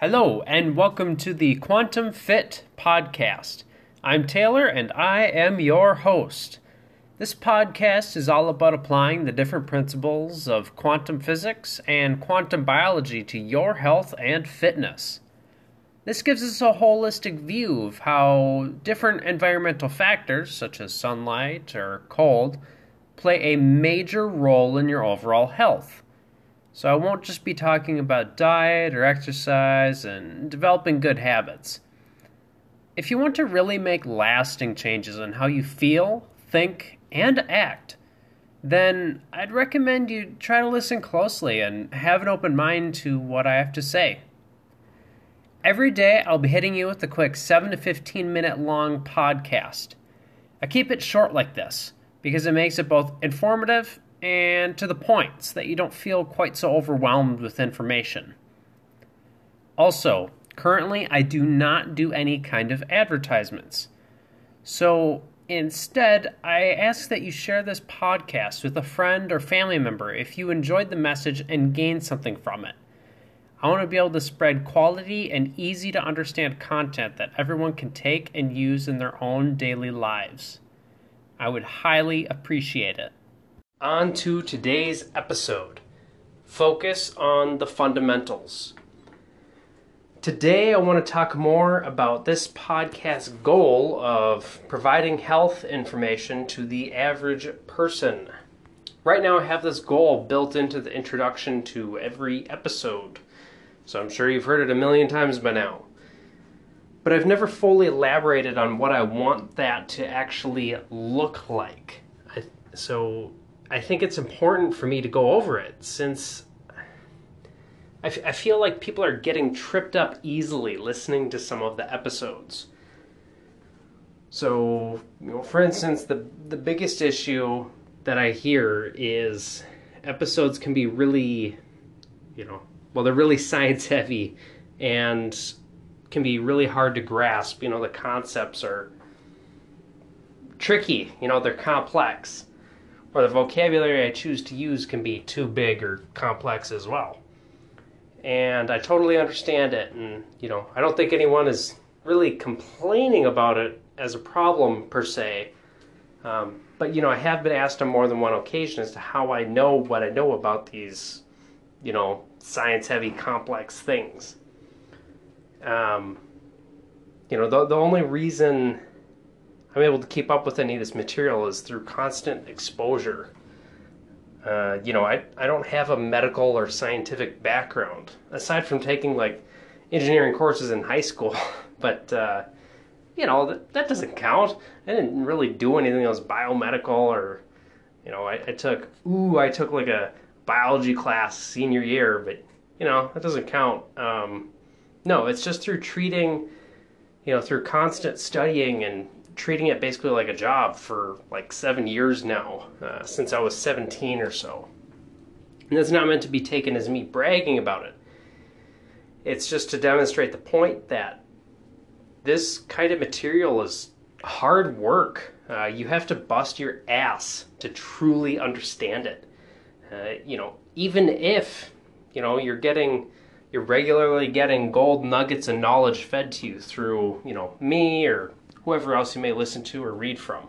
Hello, and welcome to the Quantum Fit Podcast. I'm Taylor, and I am your host. This podcast is all about applying the different principles of quantum physics and quantum biology to your health and fitness. This gives us a holistic view of how different environmental factors, such as sunlight or cold, play a major role in your overall health. So I won't just be talking about diet or exercise and developing good habits. If you want to really make lasting changes in how you feel, think, and act, then I'd recommend you try to listen closely and have an open mind to what I have to say. Every day, I'll be hitting you with a quick 7 to 15 minute long podcast. I keep it short like this because it makes it both informative and to the point so that you don't feel quite so overwhelmed with information. Also, currently I do not do any kind of advertisements. So instead, I ask that you share this podcast with a friend or family member if you enjoyed the message and gained something from it. I want to be able to spread quality and easy to understand content that everyone can take and use in their own daily lives. I would highly appreciate it. On to today's episode Focus on the fundamentals. Today, I want to talk more about this podcast goal of providing health information to the average person. Right now, I have this goal built into the introduction to every episode, so I'm sure you've heard it a million times by now. But I've never fully elaborated on what I want that to actually look like. So I think it's important for me to go over it since I, f- I feel like people are getting tripped up easily listening to some of the episodes. So, you know, for instance, the the biggest issue that I hear is episodes can be really, you know, well, they're really science heavy and can be really hard to grasp. You know, the concepts are tricky, you know, they're complex or the vocabulary I choose to use can be too big or complex as well. And I totally understand it, and you know, I don't think anyone is really complaining about it as a problem per se. Um, but you know, I have been asked on more than one occasion as to how I know what I know about these, you know, science-heavy, complex things. Um, you know, the the only reason I'm able to keep up with any of this material is through constant exposure. Uh, you know, I, I don't have a medical or scientific background aside from taking like engineering courses in high school, but uh, you know that that doesn't count. I didn't really do anything that was biomedical or you know I, I took ooh I took like a biology class senior year, but you know that doesn't count. Um, no, it's just through treating, you know, through constant studying and treating it basically like a job for like seven years now, uh, since I was 17 or so. And that's not meant to be taken as me bragging about it. It's just to demonstrate the point that this kind of material is hard work. Uh, you have to bust your ass to truly understand it. Uh, you know, even if, you know, you're getting you're regularly getting gold nuggets and knowledge fed to you through, you know, me or whoever else you may listen to or read from.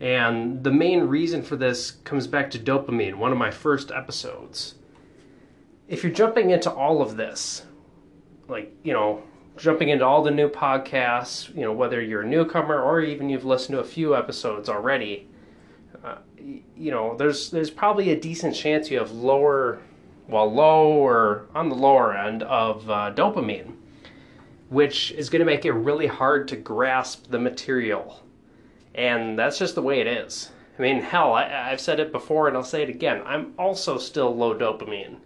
And the main reason for this comes back to dopamine, one of my first episodes. If you're jumping into all of this, like, you know, jumping into all the new podcasts, you know, whether you're a newcomer or even you've listened to a few episodes already, uh, you know, there's there's probably a decent chance you have lower, well, low or on the lower end of uh, dopamine which is going to make it really hard to grasp the material. And that's just the way it is. I mean, hell, I, have said it before and I'll say it again. I'm also still low dopamine.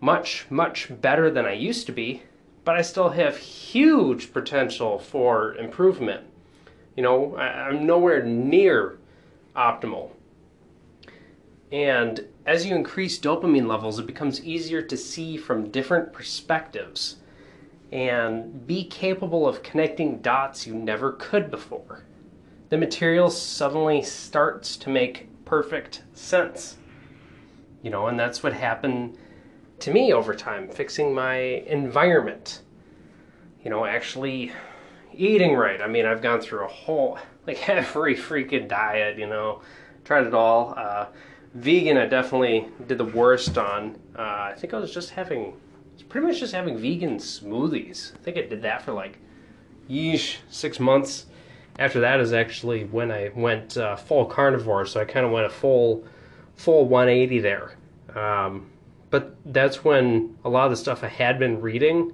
Much, much better than I used to be, but I still have huge potential for improvement. You know, I, I'm nowhere near optimal. And as you increase dopamine levels, it becomes easier to see from different perspectives and be capable of connecting dots you never could before. The material suddenly starts to make perfect sense. You know, and that's what happened to me over time, fixing my environment. You know, actually eating right. I mean, I've gone through a whole, like every freaking diet, you know, tried it all. Uh, vegan, I definitely did the worst on. Uh, I think I was just having, pretty much just having vegan smoothies. I think I did that for like, yeesh, six months. After that is actually when I went uh, full carnivore, so I kind of went a full, full 180 there. Um, but that's when a lot of the stuff I had been reading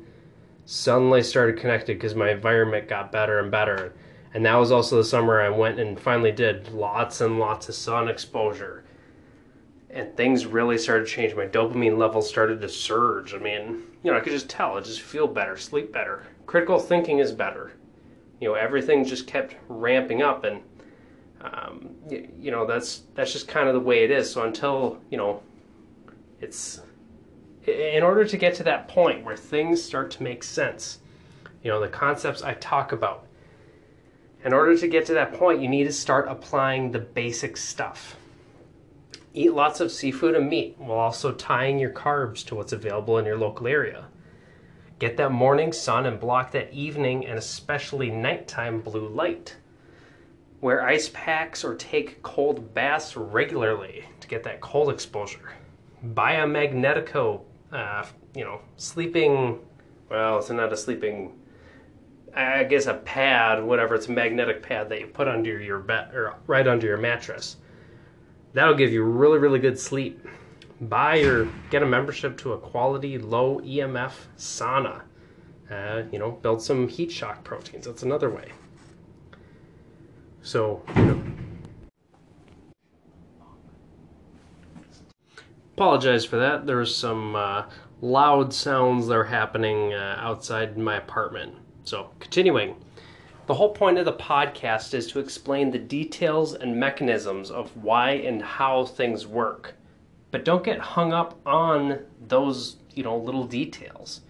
suddenly started connected because my environment got better and better. And that was also the summer I went and finally did lots and lots of sun exposure. And things really started to change. My dopamine levels started to surge. I mean, you know, I could just tell. I just feel better, sleep better. Critical thinking is better. You know, everything just kept ramping up, and um, you, you know that's that's just kind of the way it is. So until you know, it's in order to get to that point where things start to make sense, you know, the concepts I talk about, in order to get to that point, you need to start applying the basic stuff. Eat lots of seafood and meat while also tying your carbs to what's available in your local area. Get that morning sun and block that evening and especially nighttime blue light. Wear ice packs or take cold baths regularly to get that cold exposure. Buy a Magnetico uh, you know, sleeping. Well, it's not a sleeping. I guess a pad, whatever. It's a magnetic pad that you put under your bed or right under your mattress. That'll give you really, really good sleep. Buy or get a membership to a quality low EMF sauna. Uh, you know, build some heat shock proteins. That's another way. So, you know, apologize for that. There's some uh, loud sounds that are happening uh, outside my apartment. So, continuing. The whole point of the podcast is to explain the details and mechanisms of why and how things work. But don't get hung up on those, you know, little details.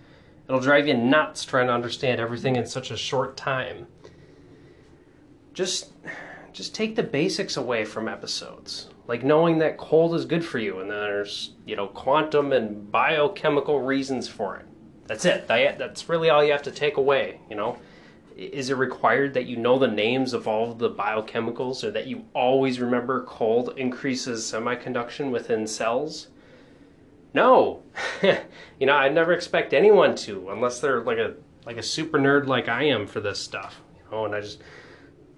It'll drive you nuts trying to understand everything in such a short time. Just just take the basics away from episodes like knowing that cold is good for you and there's you know quantum and biochemical reasons for it that's it that's really all you have to take away you know is it required that you know the names of all of the biochemicals or that you always remember cold increases semiconduction within cells? No. You know I'd never expect anyone to unless they're like a like a super nerd like i am for this stuff you know and i just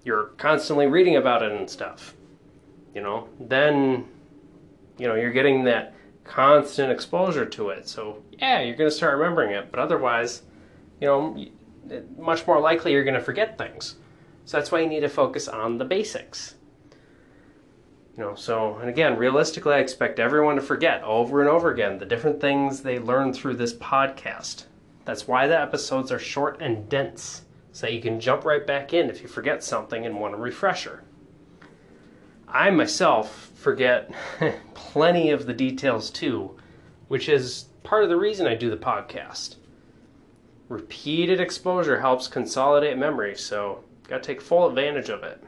you're constantly reading about it and stuff you know, then you know you're getting that constant exposure to it. So yeah, you're going to start remembering it, but otherwise, you know, much more likely you're going to forget things. So that's why you need to focus on the basics. You know, so and again, realistically, I expect everyone to forget over and over again the different things they learn through this podcast. That's why the episodes are short and dense, so you can jump right back in if you forget something and want a refresher. I myself forget plenty of the details too, which is part of the reason I do the podcast. Repeated exposure helps consolidate memory, so got to take full advantage of it.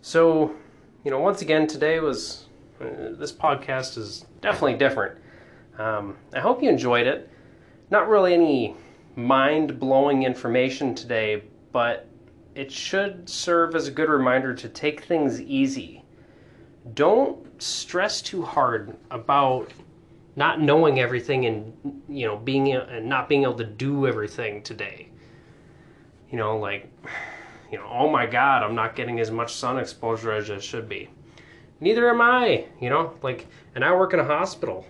So, you know, once again, today was uh, this podcast is definitely different. Um, I hope you enjoyed it. Not really any mind blowing information today, but it should serve as a good reminder to take things easy. Don't stress too hard about not knowing everything and you know being and not being able to do everything today. You know, like you know, oh my god, I'm not getting as much sun exposure as I should be. Neither am I, you know, like and I work in a hospital.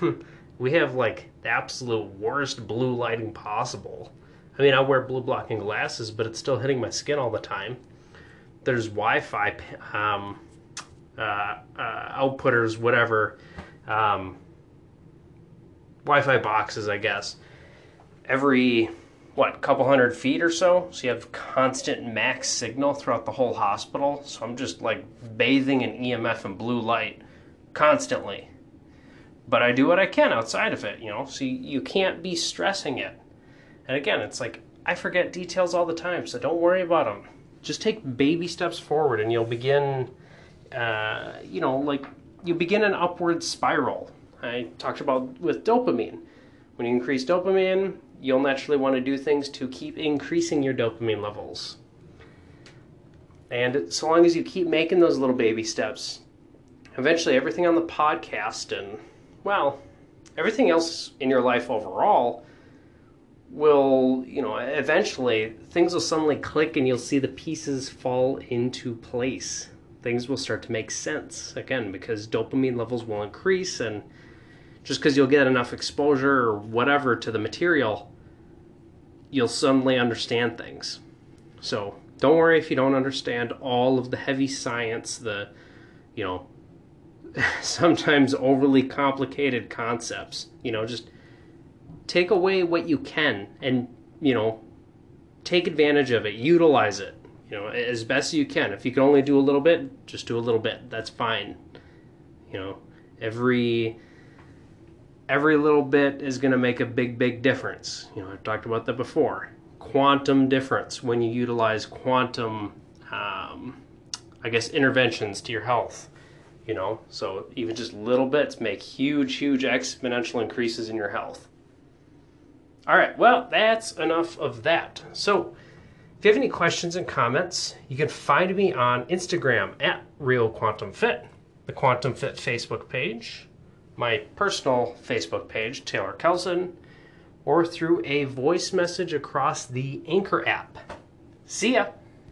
we have like the absolute worst blue lighting possible. I mean, I wear blue blocking glasses, but it's still hitting my skin all the time. There's Wi-Fi um, uh, uh, outputters, whatever, um, Wi-Fi boxes, I guess. Every what couple hundred feet or so, so you have constant max signal throughout the whole hospital. So I'm just like bathing in EMF and blue light constantly. But I do what I can outside of it, you know. So you can't be stressing it and again, it's like I forget details all the time, so don't worry about them. Just take baby steps forward, and you'll begin, uh, you know, like you begin an upward spiral. I talked about with dopamine. When you increase dopamine, you'll naturally want to do things to keep increasing your dopamine levels. And so long as you keep making those little baby steps, eventually everything on the podcast and, well, everything else in your life overall will, you know, eventually things will suddenly click and you'll see the pieces fall into place. Things will start to make sense again because dopamine levels will increase and just because you'll get enough exposure or whatever to the material, you'll suddenly understand things. So don't worry if you don't understand all of the heavy science, the, you know, sometimes overly complicated concepts. You know, just take away what you can and, you know, take advantage of it, utilize it, you know, as best you can. If you can only do a little bit, just do a little bit. That's fine. You know, every every little bit is going to make a big big difference. You know, I've talked about that before. Quantum difference when you utilize quantum um, I guess interventions to your health you know so even just little bits make huge huge exponential increases in your health all right well that's enough of that so if you have any questions and comments you can find me on instagram at real quantum fit the quantum fit facebook page my personal facebook page taylor kelson or through a voice message across the anchor app. See ya